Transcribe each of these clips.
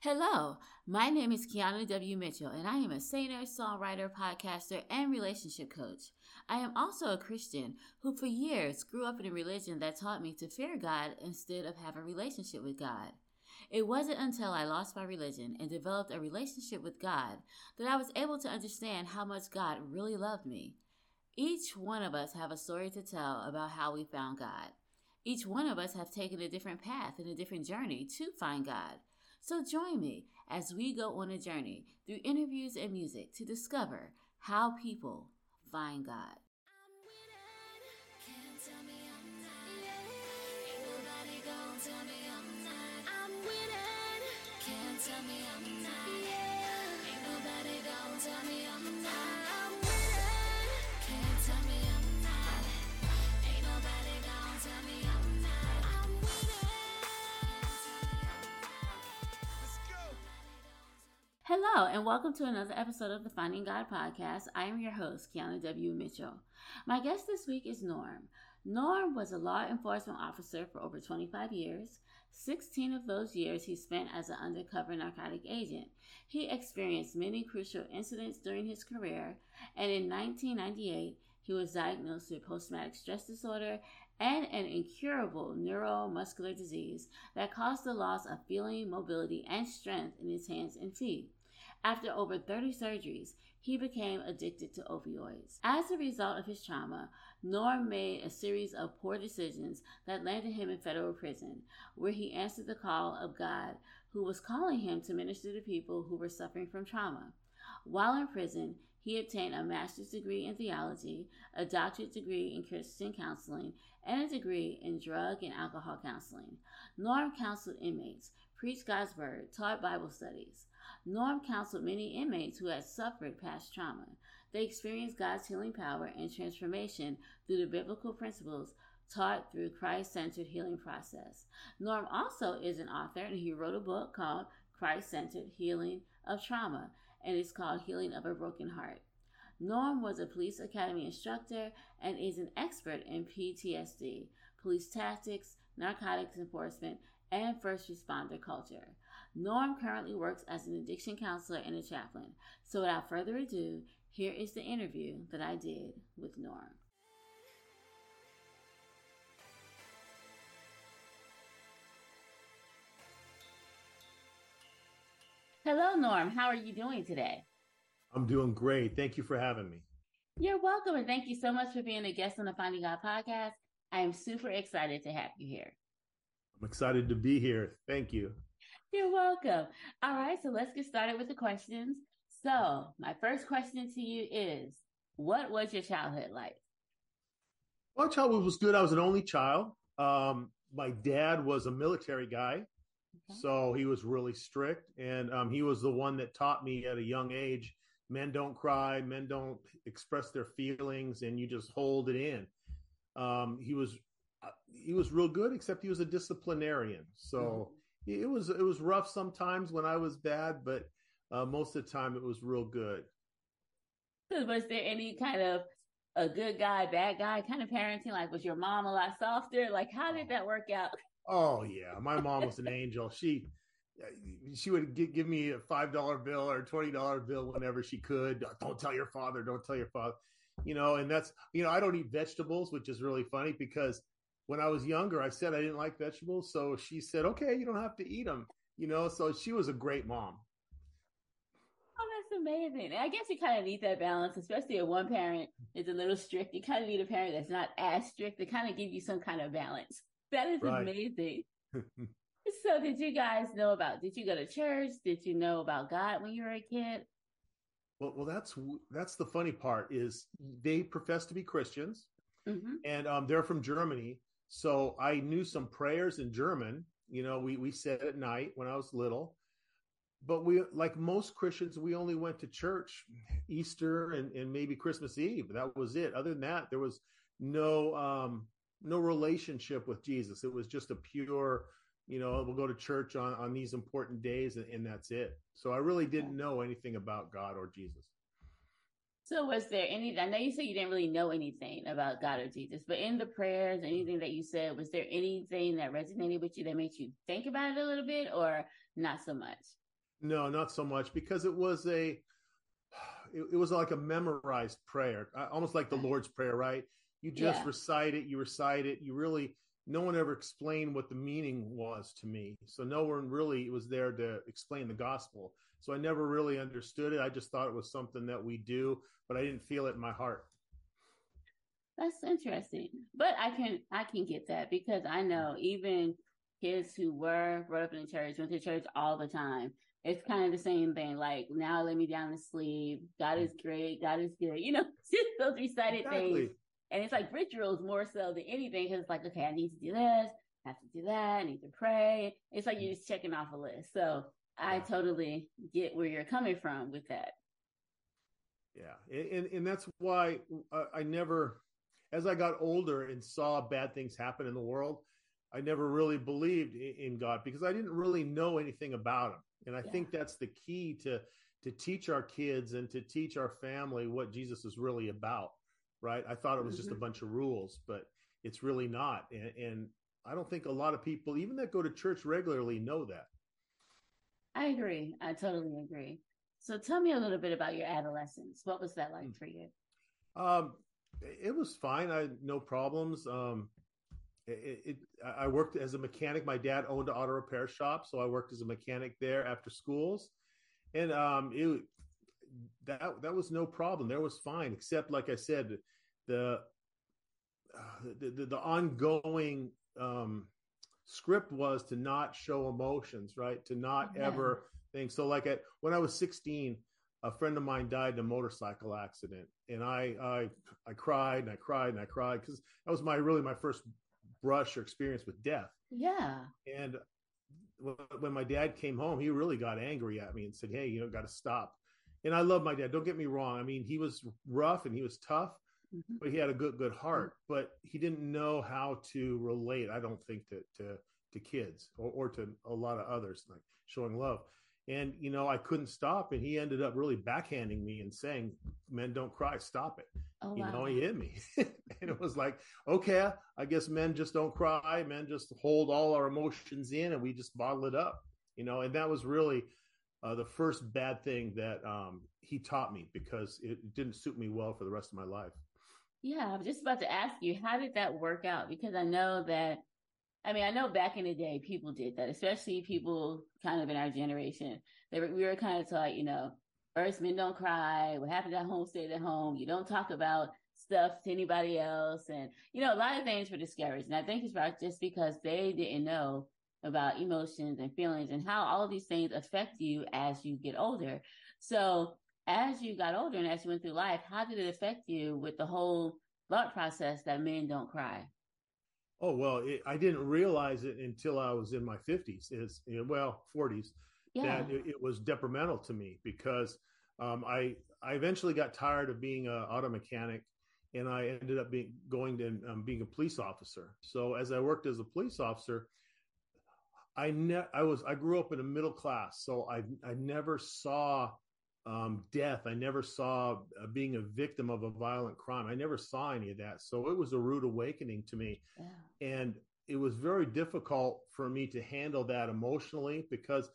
Hello, my name is Keana W. Mitchell, and I am a singer, songwriter, podcaster, and relationship coach. I am also a Christian who, for years, grew up in a religion that taught me to fear God instead of have a relationship with God. It wasn't until I lost my religion and developed a relationship with God that I was able to understand how much God really loved me. Each one of us have a story to tell about how we found God. Each one of us have taken a different path and a different journey to find God. So join me as we go on a journey through interviews and music to discover how people find God. tell me I'm not. Hello, and welcome to another episode of the Finding God podcast. I am your host, Keana W. Mitchell. My guest this week is Norm. Norm was a law enforcement officer for over 25 years. 16 of those years he spent as an undercover narcotic agent. He experienced many crucial incidents during his career, and in 1998, he was diagnosed with post traumatic stress disorder and an incurable neuromuscular disease that caused the loss of feeling, mobility, and strength in his hands and feet. After over 30 surgeries, he became addicted to opioids. As a result of his trauma, Norm made a series of poor decisions that landed him in federal prison, where he answered the call of God, who was calling him to minister to people who were suffering from trauma. While in prison, he obtained a master's degree in theology, a doctorate degree in Christian counseling, and a degree in drug and alcohol counseling. Norm counseled inmates, preached God's word, taught Bible studies. Norm counseled many inmates who had suffered past trauma. They experienced God's healing power and transformation through the biblical principles taught through Christ centered healing process. Norm also is an author and he wrote a book called Christ Centered Healing of Trauma and it's called Healing of a Broken Heart. Norm was a police academy instructor and is an expert in PTSD, police tactics, narcotics enforcement, and first responder culture. Norm currently works as an addiction counselor and a chaplain. So without further ado, here is the interview that I did with Norm. Hello, Norm. How are you doing today? I'm doing great. Thank you for having me. You're welcome. And thank you so much for being a guest on the Finding God podcast. I am super excited to have you here. I'm excited to be here. Thank you. You're welcome. All right, so let's get started with the questions. So, my first question to you is What was your childhood like? My childhood was good. I was an only child. Um, my dad was a military guy, okay. so he was really strict. And um, he was the one that taught me at a young age men don't cry, men don't express their feelings, and you just hold it in. Um, he was uh, he was real good, except he was a disciplinarian. So mm-hmm it was it was rough sometimes when I was bad, but uh, most of the time it was real good. Was there any kind of a good guy, bad guy kind of parenting? Like, was your mom a lot softer? Like, how did that work out? Oh yeah, my mom was an angel. She she would give me a five dollar bill or a twenty dollar bill whenever she could. Don't tell your father. Don't tell your father. You know, and that's you know I don't eat vegetables, which is really funny because when I was younger, I said I didn't like vegetables. So she said, okay, you don't have to eat them, you know? So she was a great mom. Oh, that's amazing. I guess you kind of need that balance, especially if one parent is a little strict. You kind of need a parent that's not as strict to kind of give you some kind of balance. That is right. amazing. so did you guys know about, did you go to church? Did you know about God when you were a kid? Well, well, that's that's the funny part is they profess to be Christians, mm-hmm. and um, they're from Germany, so I knew some prayers in German. You know, we we said at night when I was little. But we, like most Christians, we only went to church Easter and, and maybe Christmas Eve. That was it. Other than that, there was no um, no relationship with Jesus. It was just a pure, you know, we'll go to church on on these important days, and, and that's it. So I really didn't know anything about God or Jesus. So was there any, I know you said you didn't really know anything about God or Jesus, but in the prayers, anything that you said, was there anything that resonated with you that made you think about it a little bit or not so much? No, not so much because it was a, it, it was like a memorized prayer, uh, almost like the Lord's Prayer, right? You just yeah. recite it, you recite it. You really, no one ever explained what the meaning was to me. So no one really was there to explain the gospel. So I never really understood it. I just thought it was something that we do, but I didn't feel it in my heart. That's interesting. But I can I can get that because I know even kids who were brought up in the church, went to church all the time. It's kind of the same thing. Like now lay me down to sleep. God is mm. great. God is good. You know, just those recited exactly. things. And it's like rituals more so than anything because it's like, okay, I need to do this, I have to do that, I need to pray. It's like you're mm-hmm. just checking off a list. So I totally get where you're coming from with that. Yeah. And, and that's why I never, as I got older and saw bad things happen in the world, I never really believed in God because I didn't really know anything about him. And I yeah. think that's the key to to teach our kids and to teach our family what Jesus is really about right? I thought it was just a mm-hmm. bunch of rules, but it's really not. And, and I don't think a lot of people, even that go to church regularly, know that. I agree. I totally agree. So tell me a little bit about your adolescence. What was that like hmm. for you? Um, it was fine. I had no problems. Um, it, it, I worked as a mechanic. My dad owned an auto repair shop, so I worked as a mechanic there after schools, and um, it that that was no problem. There was fine, except like I said, the uh, the, the, the, ongoing um, script was to not show emotions, right? To not yeah. ever think. So, like at when I was 16, a friend of mine died in a motorcycle accident, and I I I cried and I cried and I cried because that was my really my first brush or experience with death. Yeah. And when my dad came home, he really got angry at me and said, "Hey, you know, got to stop." And I love my dad. Don't get me wrong. I mean, he was rough and he was tough, mm-hmm. but he had a good good heart. But he didn't know how to relate. I don't think to to to kids or, or to a lot of others like showing love. And you know, I couldn't stop, and he ended up really backhanding me and saying, "Men don't cry. Stop it." Oh, you wow. know, he hit me, and it was like, okay, I guess men just don't cry. Men just hold all our emotions in, and we just bottle it up. You know, and that was really uh, the first bad thing that um, he taught me because it didn't suit me well for the rest of my life. Yeah, I was just about to ask you, how did that work out? Because I know that, I mean, I know back in the day people did that, especially people kind of in our generation. They were, we were kind of taught, you know, first men don't cry. What happened at home stayed at home. You don't talk about stuff to anybody else. And, you know, a lot of things were discouraged. And I think it's just because they didn't know about emotions and feelings and how all of these things affect you as you get older. So as you got older and as you went through life, how did it affect you with the whole thought process that men don't cry? Oh well, it, I didn't realize it until I was in my fifties. Is well, forties. Yeah. That it, it, was detrimental to me because um, I I eventually got tired of being an auto mechanic, and I ended up being going to um, being a police officer. So as I worked as a police officer, I ne- I was I grew up in a middle class, so I I never saw um, death. I never saw uh, being a victim of a violent crime. I never saw any of that. So it was a rude awakening to me, yeah. and it was very difficult for me to handle that emotionally because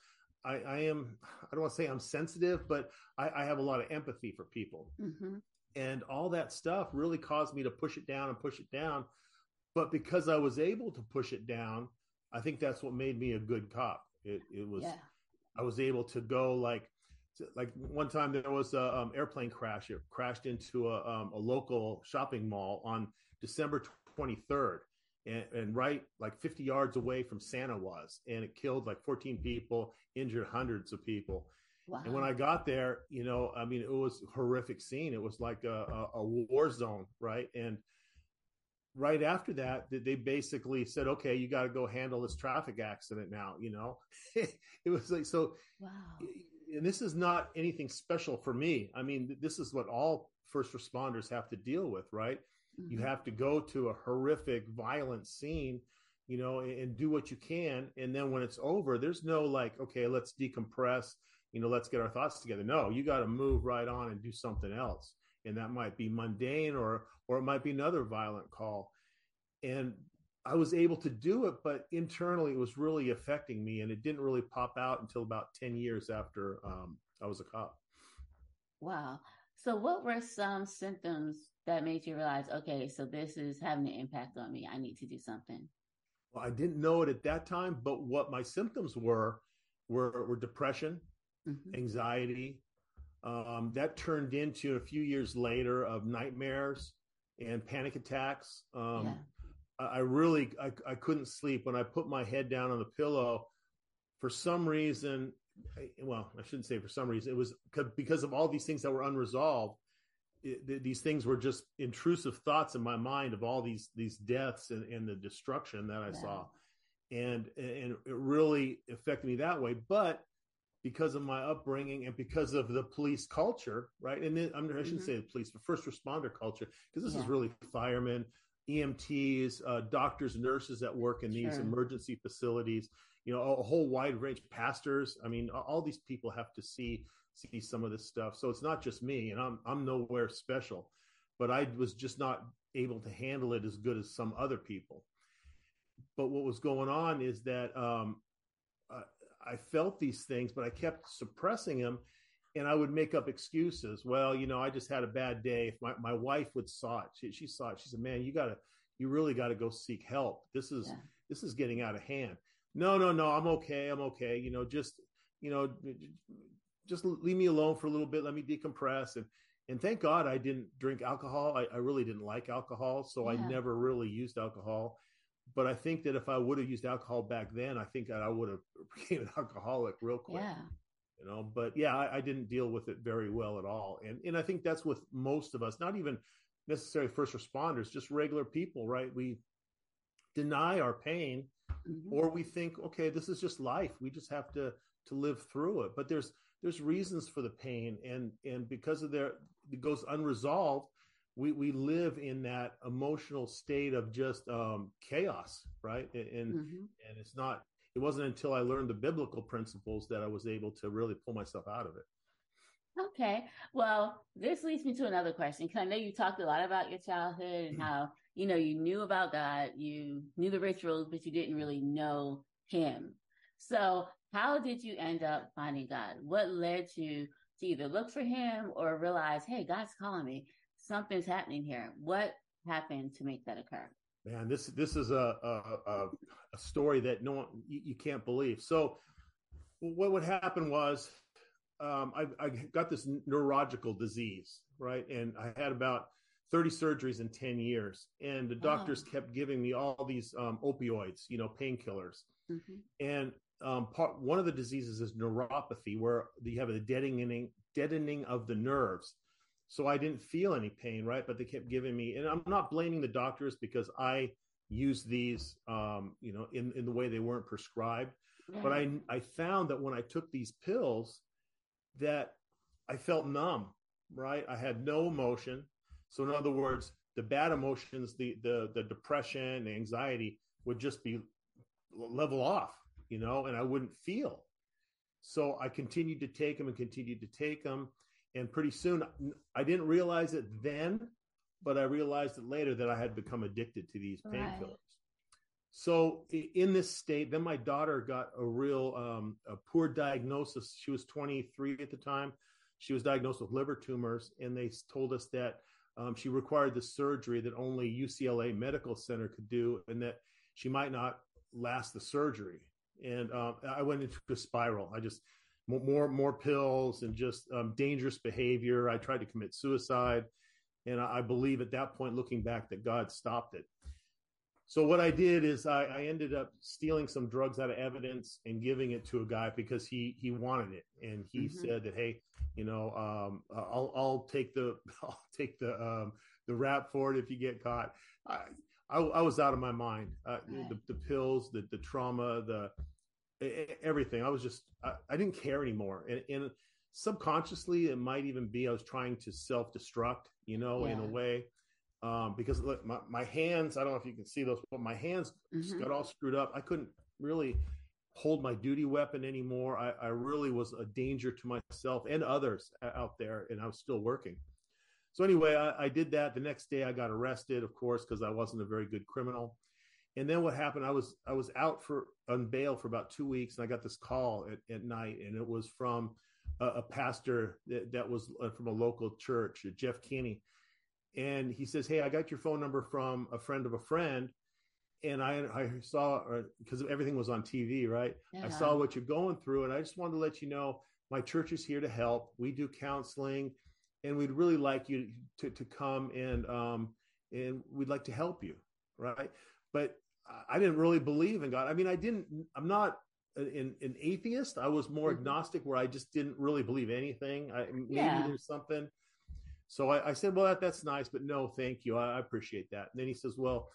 I, I am I don't want to say I'm sensitive, but I, I have a lot of empathy for people, mm-hmm. and all that stuff really caused me to push it down and push it down. But because I was able to push it down I think that's what made me a good cop. It it was yeah. I was able to go like like one time there was a um, airplane crash. It crashed into a um, a local shopping mall on December 23rd, and, and, right like 50 yards away from Santa was, and it killed like 14 people, injured hundreds of people. Wow. And when I got there, you know, I mean, it was a horrific scene. It was like a, a, a war zone, right? And right after that they basically said okay you got to go handle this traffic accident now you know? It was like so wow. and this is not anything special for me. I mean this is what all first responders have to deal with right? Mm-hmm. you have to go to a horrific violent scene you know and, and do what you can and then when it's over there's no like okay let's decompress you know let's get our thoughts together. No you got to move right on and do something else and that might be mundane or or it might be another violent call and I was able to do it, but internally it was really affecting me, and it didn't really pop out until about ten years after um, I was a cop. Wow. So, what were some symptoms that made you realize, okay, so this is having an impact on me? I need to do something. Well, I didn't know it at that time, but what my symptoms were were, were depression, mm-hmm. anxiety. Um, that turned into a few years later of nightmares and panic attacks. Um, yeah. I really I, I couldn't sleep when I put my head down on the pillow. For some reason, well, I shouldn't say for some reason. It was because of all these things that were unresolved. It, these things were just intrusive thoughts in my mind of all these these deaths and, and the destruction that I yeah. saw, and and it really affected me that way. But because of my upbringing and because of the police culture, right? And then, I, mean, I shouldn't mm-hmm. say the police, but first responder culture, because this yeah. is really firemen, EMTs, uh, doctors, nurses that work in these sure. emergency facilities. You know, a whole wide range, pastors. I mean, all these people have to see see some of this stuff. So it's not just me, and I'm I'm nowhere special, but I was just not able to handle it as good as some other people. But what was going on is that um, I felt these things, but I kept suppressing them and I would make up excuses. Well, you know, I just had a bad day. If my, my wife would saw it, she, she saw it. She said, man, you gotta, you really got to go seek help. This is, yeah. this is getting out of hand. No, no, no. I'm okay. I'm okay. You know, just, you know, just leave me alone for a little bit. Let me decompress. And, and thank God I didn't drink alcohol. I, I really didn't like alcohol. So yeah. I never really used alcohol but I think that if I would have used alcohol back then, I think I would have became an alcoholic real quick. Yeah. You know, but yeah, I, I, didn't deal with it very well at all, and and I think that's with most of us, not even necessarily first responders, just regular people, right? We deny our pain, mm-hmm. or we think, okay, this is just life. We just have to to live through it. But there's there's reasons for the pain, and and because of their it goes unresolved, we we live in that emotional state of just um, chaos, right? And mm-hmm. and it's not. It wasn't until I learned the biblical principles that I was able to really pull myself out of it. Okay. Well, this leads me to another question. Because I know you talked a lot about your childhood and how, you know, you knew about God, you knew the rituals, but you didn't really know Him. So, how did you end up finding God? What led you to either look for Him or realize, hey, God's calling me? Something's happening here. What happened to make that occur? Man, this this is a a, a story that no one you, you, can't believe. So, what would happen was, um, I, I got this neurological disease, right, and I had about 30 surgeries in 10 years and the doctors kept giving me all these um, opioids you know painkillers mm-hmm. and um, part one of the diseases is neuropathy where you have a deadening deadening of the nerves so I didn't feel any pain, right? But they kept giving me, and I'm not blaming the doctors because I used these, um, you know, in, in the way they weren't prescribed. But I, I found that when I took these pills, that I felt numb, right? I had no emotion. So in other words, the bad emotions, the the the depression, the anxiety would just be level off, you know, and I wouldn't feel. So I continued to take them and continued to take them and pretty soon I didn't realize it then, but I realized it later that I had become addicted to these painkillers. Right. So in this state, then my daughter got a real um, a poor diagnosis. She was 23 at the time. She was diagnosed with liver tumors, and they told us that um, she required the surgery that only UCLA Medical Center could do, and that she might not last the surgery. And um, I went into a spiral. I just more more pills and just um, dangerous behavior. I tried to commit suicide, and I, I, believe at that point, looking back, that God stopped it. So what I did is I, I, ended up stealing some drugs out of evidence and giving it to a guy because he he wanted it, and he mm-hmm. said that hey, you know, um, I'll I'll take the I'll take the um, the rap for it if you get caught. I I, I was out of my mind. Uh, right. the, the pills, the the trauma, the everything. I was just I, I didn't care anymore, and, and, subconsciously it might even be I was trying to self destruct, you know, yeah. in a way. Um, because look, my, my hands, I don't know if you can see those, but my hands mm-hmm. got all screwed up. I couldn't really hold my duty weapon anymore. I, I really was a danger to myself and others out there, and I was still working. So anyway, I, I did that. The next day, I got arrested, of course, because I wasn't a very good criminal. And then what happened? I was I was out for on bail for about two weeks, and I got this call at, at night, and it was from a, a pastor that, that was uh, from a local church, Jeff Kinney, and he says, "Hey, I got your phone number from a friend of a friend." and I I saw because uh, everything was on TV, right? Yeah. I saw what you're going through, and I just wanted to let you know my church is here to help. We do counseling, and we'd really like you to to come and um and we'd like to help you, right? But I didn't really believe in God. I mean, I didn't. I'm not an, an atheist. I was more mm-hmm. agnostic, where I just didn't really believe anything. I, maybe yeah. there's something. So I, I, said, "Well, that, that's nice, but no, thank you. I, I appreciate that." And then he says, "Well."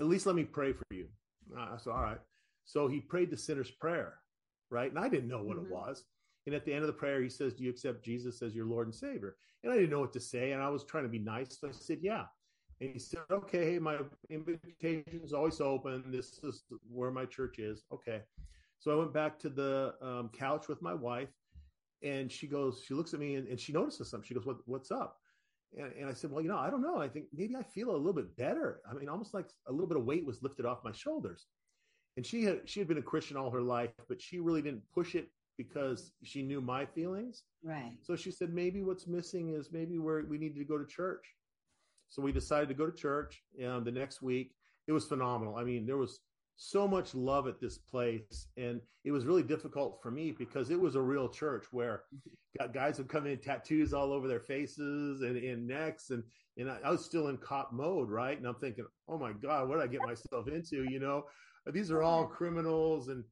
at least let me pray for you. I said, all right. So he prayed the sinner's prayer, right? And I didn't know what mm-hmm. it was. And at the end of the prayer, he says, Do you accept Jesus as your Lord and Savior? And I didn't know what to say. And I was trying to be nice. So I said, Yeah. And he said, Okay, my invitation is always open. This is where my church is. Okay. So I went back to the um, couch with my wife. And she goes, She looks at me and, and she notices something. She goes, what, What's up? And, and I said, well, you know, I don't know. I think maybe I feel a little bit better. I mean, almost like a little bit of weight was lifted off my shoulders. And she had she had been a Christian all her life, but she really didn't push it because she knew my feelings. Right. So she said, maybe what's missing is maybe where we need to go to church. So we decided to go to church um, the next week. It was phenomenal. I mean, there was so much love at this place and it was really difficult for me because it was a real church where guys would come in tattoos all over their faces and, and necks and and I, I, was still in cop mode right? And i'm thinking oh my god what did i get myself into? You know? These are all criminals and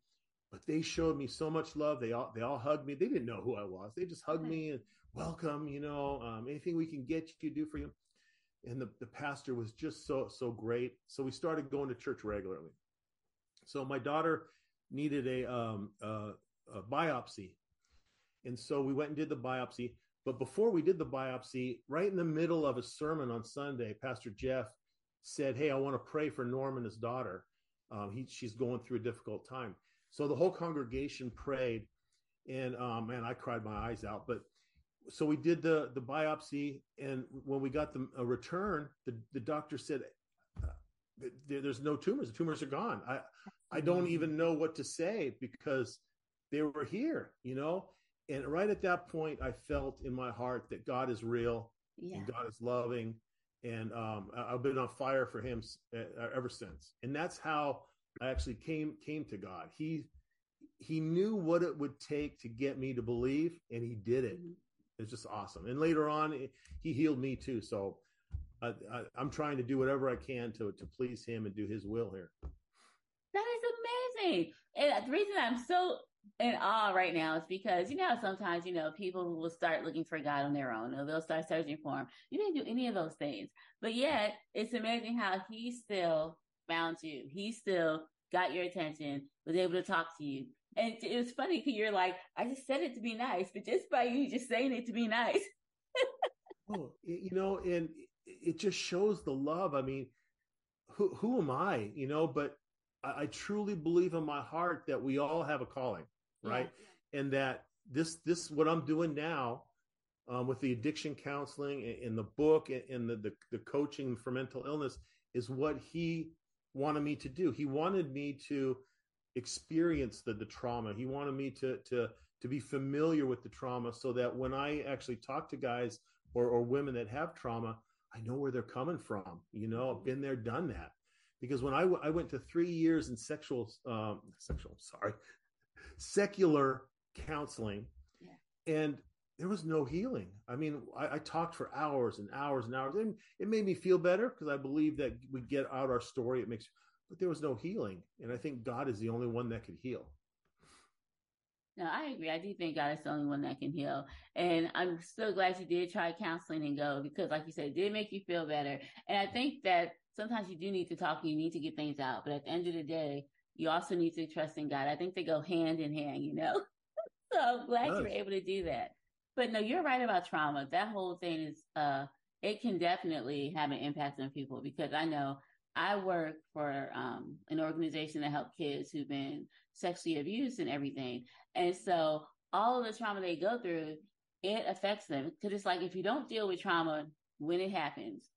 but they showed me so much love. They all they all hugged me. They didn't know who i was. They just hugged me and welcome you know um, anything we can get you do for you and the, the pastor was just so so great so we started going to church regularly so my daughter needed a, um, a, a biopsy. And so we went and did the biopsy. But before we did the biopsy, right in the middle of a sermon on Sunday, Pastor Jeff said, Hey, I want to pray for Norm and his daughter. Um, he, she's going through a difficult time. So the whole congregation prayed, and um, man, I cried my eyes out. But so we did the the biopsy, and when we got the a return, the the doctor said, uh, "There's no tumors. The tumors are gone." I I don't mm-hmm. even know what to say because they were here, you know? And right at that point, I felt in my heart that God is real yeah. and God is loving. And um, I've been on fire for him ever since. And that's how I actually came came to God. He he knew what it would take to get me to believe, and he did it. Mm-hmm. It's just awesome. And later on, he healed me too. So I, I'm trying to do whatever I can to to please him and do His will here. That is amazing. And the reason I'm so in awe right now is because you know sometimes you know people will start looking for God on their own, or they'll start searching for Him. You didn't do any of those things, but yet it's amazing how He still found you. He still got your attention, was able to talk to you. And it was funny because you're like, I just said it to be nice, but just by you just saying it to be nice. oh, you know, and it just shows the love. I mean, who who am I? You know, but I, I truly believe in my heart that we all have a calling, right? Yeah. And that this this what I'm doing now um, with the addiction counseling in the book and the, the, the coaching for mental illness is what he wanted me to do. He wanted me to experience the, the trauma. He wanted me to to to be familiar with the trauma so that when I actually talk to guys or, or women that have trauma, I know where they're coming from. You know, I've been there, done that because when I, w- I went to three years in sexual um, sexual sorry secular counseling yeah. and there was no healing i mean I, I, talked for hours and hours and hours and it made me feel better because i believe that we get out our story it makes but there was no healing and i think god is the only one that could heal no, I agree. I do think God is the only one that can heal. And I'm so glad you did try counseling and go because, like you said, it did make you feel better. And I think that sometimes you do need to talk and you need to get things out. But at the end of the day, you also need to trust in God. I think they go hand in hand, you know? so I'm glad you were able to do that. But no, you're right about trauma. That whole thing is, uh, it can definitely have an impact on people because I know I work for um, an organization that help kids who've been sexually abused and everything. And so all of the trauma they go through, it affects them. Because it's like if you don't deal with trauma when it happens,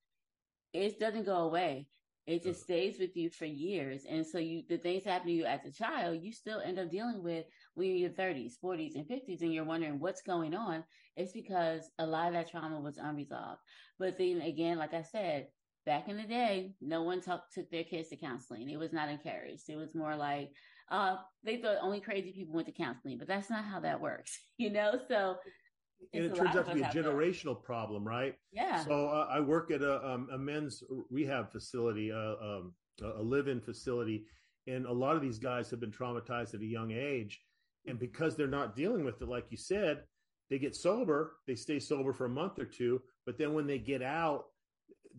it doesn't go away. It just stays with you for years. And so you, the things that happen to you as a child, you still end up dealing with when you're in your 30s, 40s, and 50s, and you're wondering what's going on. It's because a lot of that trauma was unresolved. But then again, like I said, back in the day, no one talk, took their kids to counseling. It was not encouraged. It was more like, uh, they thought only crazy people went to counseling, but that's not how that works, you know? So, and it turns out to be a generational there. problem, right? Yeah. So uh, I work at a, um, a men's rehab facility, uh, um, a live-in facility, and a lot of these guys have been traumatized at a young age, and because they're not dealing with it, like you said, they get sober. They stay sober for a month or two, but then when they get out,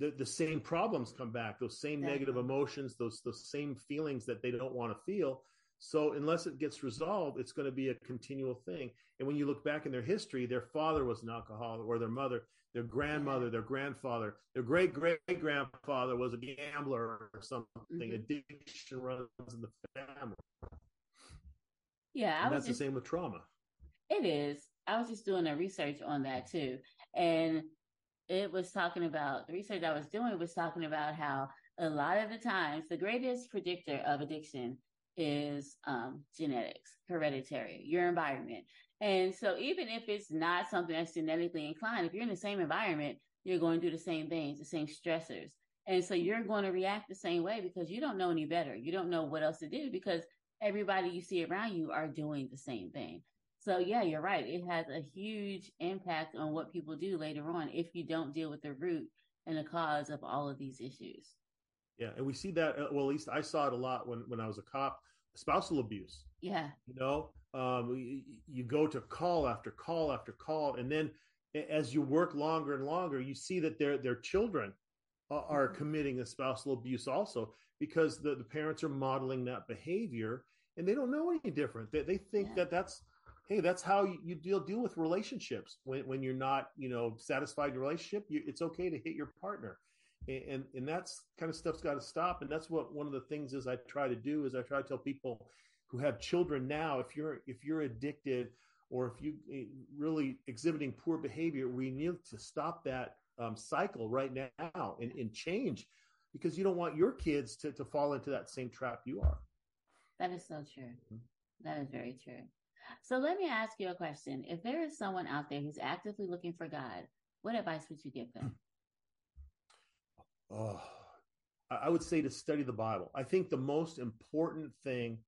the, the same problems come back. Those same negative emotions, those those same feelings that they don't want to feel. So unless it gets resolved, it's going to be a continual thing. And when you look back in their history, their father was an alcoholic, or their mother, their grandmother, their grandfather, their great great grandfather was a gambler or something. Mm-hmm. Addiction runs in the family. Yeah, and that's just, the same with trauma. It is. I was just doing a research on that too, and it was talking about the research I was doing was talking about how a lot of the times the greatest predictor of addiction is um, genetics, hereditary, your environment. And so even if it's not something that's genetically inclined, if you're in the same environment, you're going to do the same things, the same stressors. And so you're going to react the same way because you don't know any better. You don't know what else to do because everybody you see around you are doing the same thing. So yeah, you're right. It has a huge impact on what people do later on if you don't deal with the root and the cause of all of these issues. Yeah, and we see that. Uh, well, at least I saw it a lot when when I was a cop. Spousal abuse. Yeah. You know, um, you, you go to call after call after call, and then as you work longer and longer, you see that their their children are mm-hmm. committing a spousal abuse also because the, the parents are modeling that behavior and they don't know any different. They, they think yeah. that that's hey, that's how you, deal deal with relationships. When when you're not you know satisfied in your relationship. You, it's okay to hit your partner. And and that's kind of stuff's got to stop. And that's what one of the things is i try to do is i try to tell people who have children now if you're if you're addicted or if you eh, really exhibiting poor behavior we need to stop that um, cycle right now and, and change because you don't want your kids to, to fall into that same trap you are. That is so true. Mm-hmm. that is very true so let me ask you a question if there is someone out there who's actively looking for god what advice would you give them Oh, I would say to study the Bible. I think the most important thing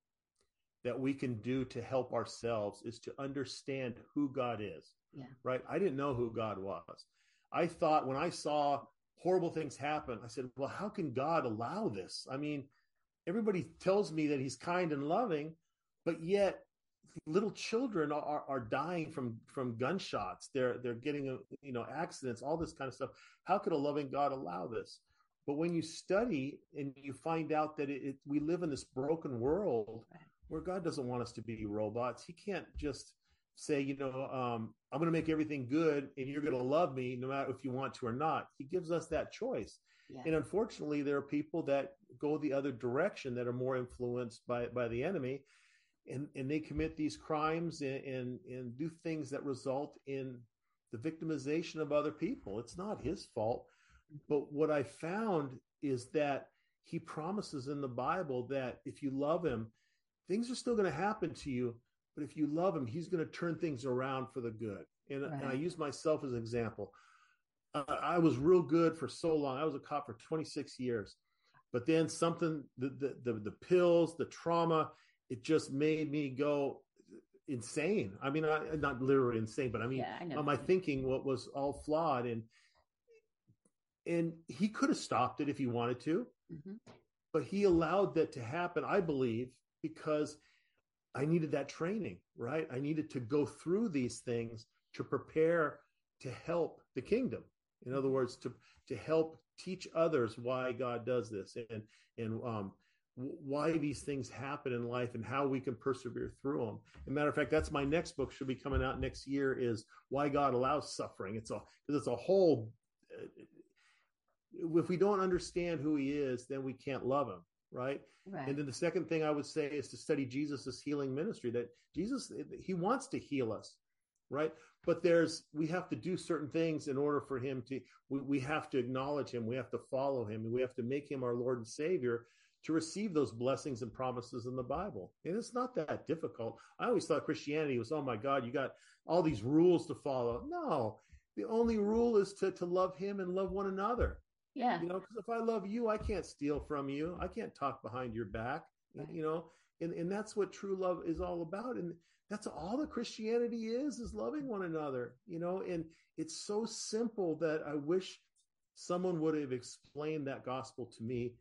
that we can do to help ourselves is to understand who God is. Yeah. Right? I didn't know who God was. I thought when I saw horrible things happen, I said, well, how can God allow this? I mean, everybody tells me that he's kind and loving, but yet little children are, are dying from from gunshots they're they're getting you know accidents all this kind of stuff how could a loving god allow this but when you study and you find out that it, it, we live in this broken world where God doesn't want us to be robots, He can't just say, you know, um, I'm going to make everything good and you're going to love me no matter if you want to or not. He gives us that choice. Yeah. And unfortunately, there are people that go the other direction that are more influenced by, by the enemy. And, and they commit these crimes and, and, and do things that result in the victimization of other people. It's not his fault but what I found is that he promises in the Bible that if you love him, things are still going to happen to you. But if you love him, he's going to turn things around for the good. And, right. and I use myself as an example. Uh, I was real good for so long. I was a cop for 26 years. But then something, the, the, the, the pills, the trauma, it just made me go insane. I mean, I, not literally insane, but I mean, yeah, I my thinking what was all flawed. And and he could have stopped it if he wanted to mm-hmm. but he allowed that to happen i believe because i needed that training right i needed to go through these things to prepare to help the kingdom in other mm-hmm. words to to help teach others why god does this and and um why these things happen in life and how we can persevere through them. As a matter of fact, that's my next book should be coming out next year is why God allows suffering. It's a because it's a whole uh, if we don't understand who he is, then we can't love him, right? right? And then the second thing I would say is to study Jesus' healing ministry. That Jesus, he wants to heal us, right? But there's we have to do certain things in order for him to we, we have to acknowledge him, we have to follow him, and we have to make him our Lord and Savior to receive those blessings and promises in the Bible. And it's not that difficult. I always thought Christianity was, oh my God, you got all these rules to follow. No, the only rule is to, to love him and love one another. Yeah. You know, because if I love you, I can't steal from you. I can't talk behind your back. Right. You know, and, and that's what true love is all about. And that's all that Christianity is, is loving one another, you know, and it's so simple that I wish someone would have explained that gospel to me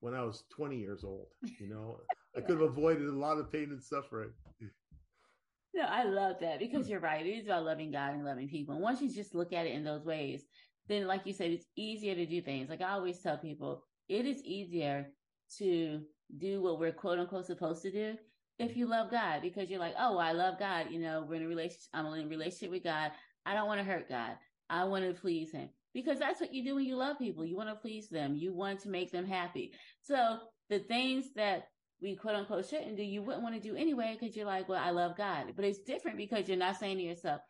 when I was 20 years old. You know, I could have avoided a lot of pain and suffering. No, I love that because you're right. It is about loving God and loving people. And once you just look at it in those ways, then, like you said, it's easier to do things. Like I always tell people, it is easier to do what we're quote unquote supposed to do if you love God because you're like, oh, I love God. You know, we're in a relationship. I'm in a relationship with God. I don't want to hurt God. I want to please Him because that's what you do when you love people. You want to please them. You want to make them happy. So the things that we quote unquote shouldn't do, you wouldn't want to do anyway because you're like, well, I love God. But it's different because you're not saying to yourself,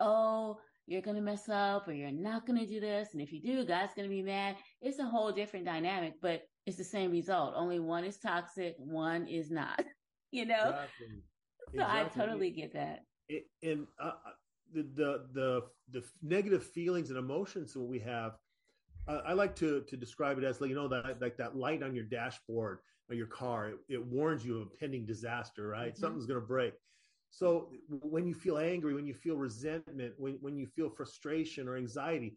oh, you're going to mess up or you're not going to do this. And if you do, God's going to be mad. It's a whole different dynamic, but it's the same result. Only one is toxic, one is not, you know? Exactly. So exactly. I totally get that. It, and uh, the, the the the negative feelings and emotions that we have uh, i like to to describe it as like you know that like that light on your dashboard of your car it, it warns you of a pending disaster right? Mm-hmm. something's going to break. So when you feel angry when you feel resentment when, when you feel frustration or anxiety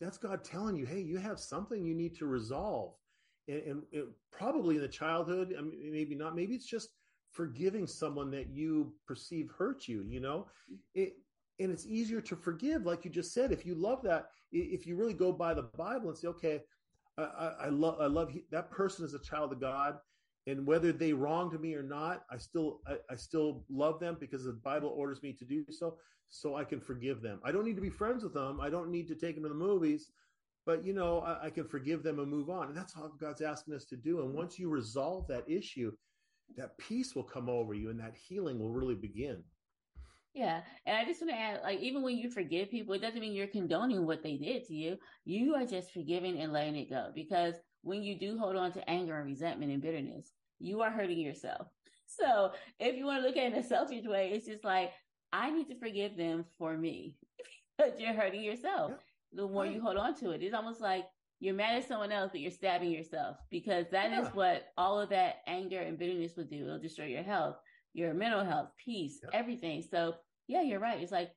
that's god telling you hey you have something you need to resolve. And, and it, probably in the childhood I mean, maybe not maybe it's just forgiving someone that you perceive hurt you you know? It, and it's easier to forgive like you just said. If you love that if you really go by the bible and say okay i, I, love i love that person is a child of god and whether they wronged me or not i still I, I, still love them because the bible orders me to do so so i can forgive them. I don't need to be friends with them. I don't need to take them to the movies but you know I, I can forgive them and move on. And that's all god's asking us to do. And once you resolve that issue that peace will come over you and that healing will really begin yeah. And I just want to add, like, even when you forgive people, it doesn't mean you're condoning what they did to you. You are just forgiving and letting it go. Because when you do hold on to anger and resentment and bitterness, you are hurting yourself. So if you want to look at it in a selfish way, it's just like, I need to forgive them for me. because you're hurting yourself. Yeah. The more right. you hold on to it, it's almost like you're mad at someone else, but you're stabbing yourself because that yeah. is what all of that anger and bitterness will do. It'll destroy your health your mental health, peace, everything. So yeah, you're right. It's like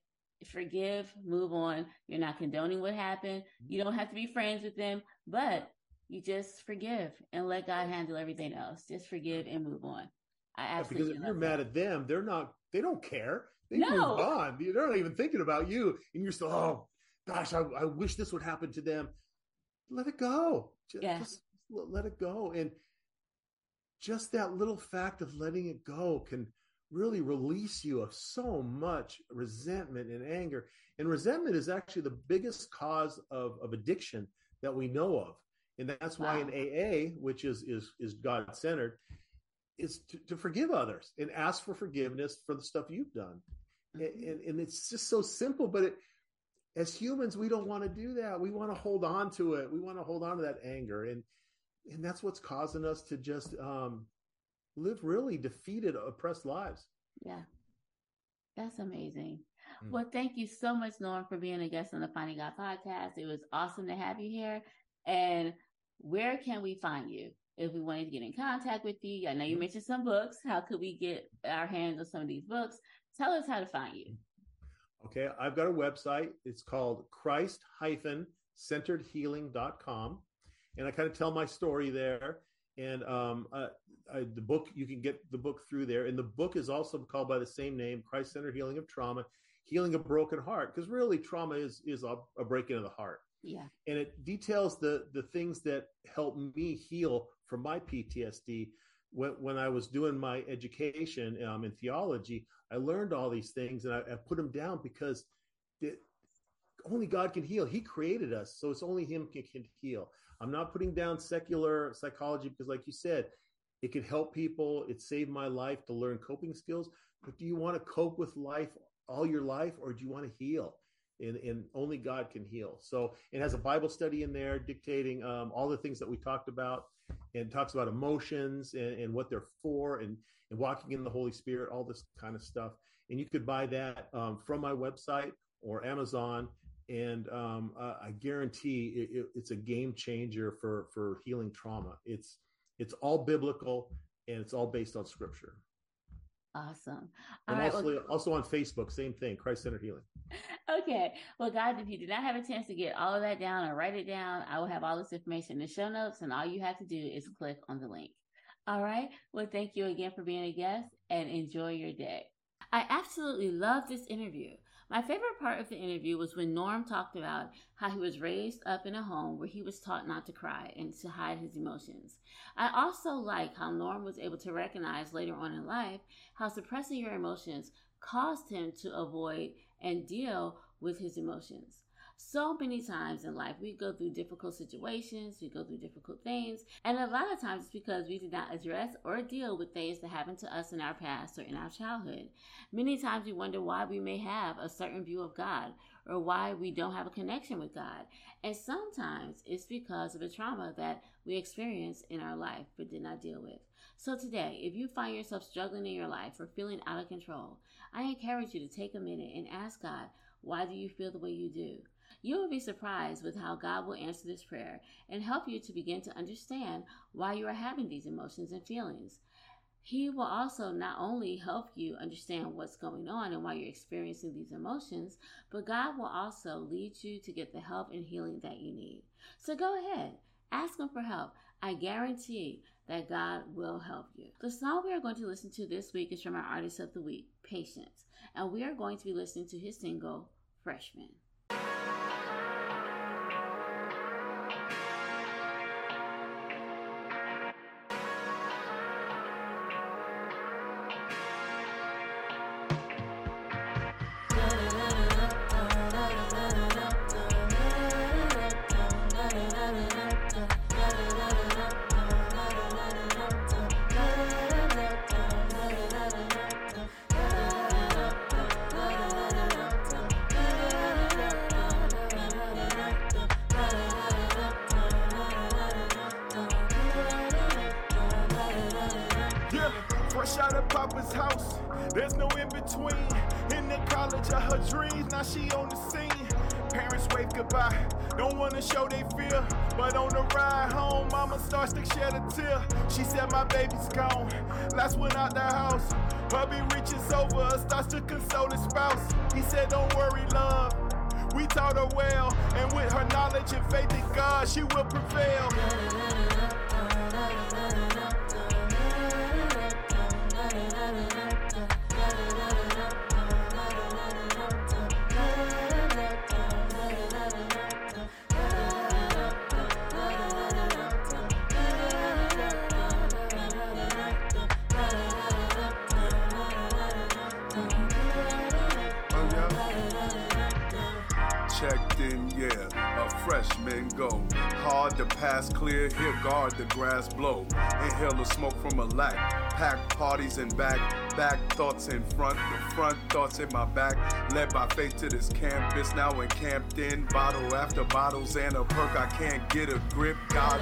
forgive, move on. You're not condoning what happened. Mm-hmm. You don't have to be friends with them, but you just forgive and let God handle everything else. Just forgive and move on. I absolutely yeah, because if you're mad at them, they're not. They don't care. They no. move on. They're not even thinking about you, and you're still. Oh gosh, I, I wish this would happen to them. Let it go. Just, yeah. just let it go. And just that little fact of letting it go can really release you of so much resentment and anger. And resentment is actually the biggest cause of, of addiction that we know of. And that's wow. why in AA, which is is is God centered, is to, to, forgive others and ask for forgiveness for the stuff you've done. Mm-hmm. And, and it's just so simple, but it as humans, we don't want to do that. We want to hold on to it. We want to hold on to that anger. And and that's what's causing us to just um, live really defeated, oppressed lives. Yeah, that's amazing. Mm. Well, thank you so much, Norm, for being a guest on the Finding God podcast. It was awesome to have you here. And where can we find you if we wanted to get in contact with you? I know you mm-hmm. mentioned some books. How could we get our hands on some of these books? Tell us how to find you. Okay, I've got a website. It's called Christ-centeredhealing.com and I kind of tell my story there. And um, uh, I, the book you can get the book through there, and the book is also called by the same name, Christ Centered Healing of Trauma, Healing a Broken Heart, because really trauma is is a, a breaking of the heart. Yeah, and it details the the things that helped me heal from my PTSD. When, when I was doing my education um, in theology, I learned all these things and I, I put them down because the, only God can heal. He created us, so it's only Him can, can heal. I'm not putting down secular psychology because, like you said, it could help people. It saved my life to learn coping skills. But do you want to cope with life all your life or do you want to heal? And, and only God can heal. So it has a Bible study in there dictating um, all the things that we talked about and talks about emotions and, and what they're for and, and walking in the Holy Spirit, all this kind of stuff. And you could buy that um, from my website or Amazon. And um, uh, I guarantee it, it, it's a game changer for for healing trauma. It's it's all biblical and it's all based on scripture. Awesome. All and right, also, well, also on Facebook, same thing, Christ Centered Healing. Okay. Well, guys, if you did not have a chance to get all of that down or write it down, I will have all this information in the show notes, and all you have to do is click on the link. All right. Well, thank you again for being a guest and enjoy your day. I absolutely love this interview. My favorite part of the interview was when Norm talked about how he was raised up in a home where he was taught not to cry and to hide his emotions. I also like how Norm was able to recognize later on in life how suppressing your emotions caused him to avoid and deal with his emotions. So many times in life, we go through difficult situations, we go through difficult things, and a lot of times it's because we did not address or deal with things that happened to us in our past or in our childhood. Many times we wonder why we may have a certain view of God or why we don't have a connection with God. And sometimes it's because of a trauma that we experienced in our life but did not deal with. So today, if you find yourself struggling in your life or feeling out of control, I encourage you to take a minute and ask God, why do you feel the way you do? You will be surprised with how God will answer this prayer and help you to begin to understand why you are having these emotions and feelings. He will also not only help you understand what's going on and why you're experiencing these emotions, but God will also lead you to get the help and healing that you need. So go ahead, ask Him for help. I guarantee that God will help you. The song we are going to listen to this week is from our artist of the week, Patience, and we are going to be listening to his single, Freshman. last one out the house. Hubby reaches over starts to console his spouse. He said, Don't worry, love. We taught her well, and with her knowledge and faith in God, she will prevail. Clear, here guard the grass blow. Inhale the smoke from a lack. Pack parties and back, back thoughts in front, the front thoughts in my back. Led by faith to this campus, now encamped in. Bottle after bottles and a perk, I can't get a grip. God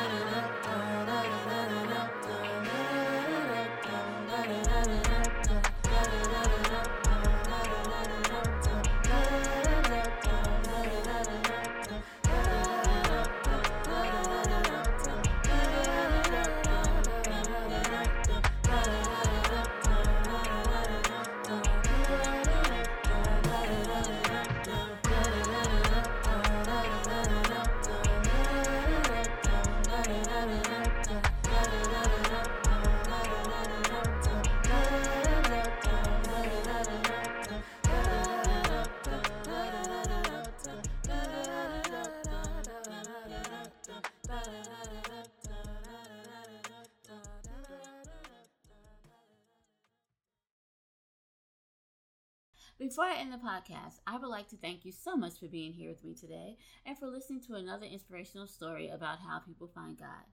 Before I end the podcast, I would like to thank you so much for being here with me today and for listening to another inspirational story about how people find God.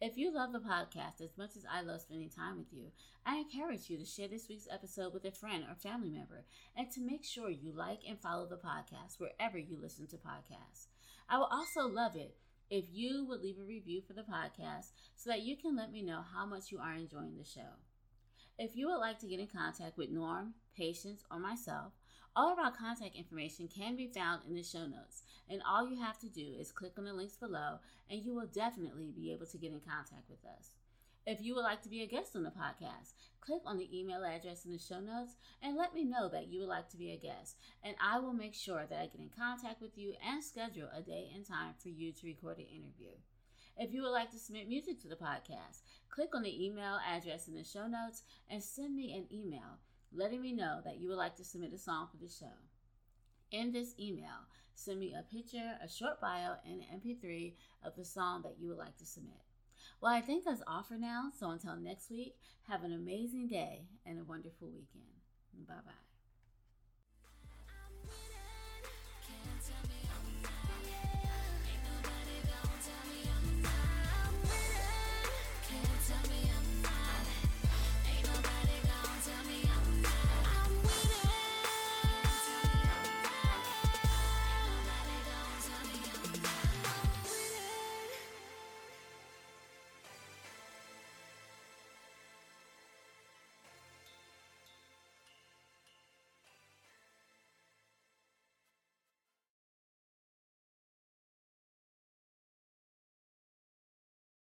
If you love the podcast as much as I love spending time with you, I encourage you to share this week's episode with a friend or family member and to make sure you like and follow the podcast wherever you listen to podcasts. I would also love it if you would leave a review for the podcast so that you can let me know how much you are enjoying the show. If you would like to get in contact with Norm, Patience, or myself, all of our contact information can be found in the show notes, and all you have to do is click on the links below, and you will definitely be able to get in contact with us. If you would like to be a guest on the podcast, click on the email address in the show notes and let me know that you would like to be a guest, and I will make sure that I get in contact with you and schedule a day and time for you to record an interview. If you would like to submit music to the podcast, click on the email address in the show notes and send me an email letting me know that you would like to submit a song for the show. In this email, send me a picture, a short bio, and an MP3 of the song that you would like to submit. Well, I think that's all for now. So until next week, have an amazing day and a wonderful weekend. Bye bye.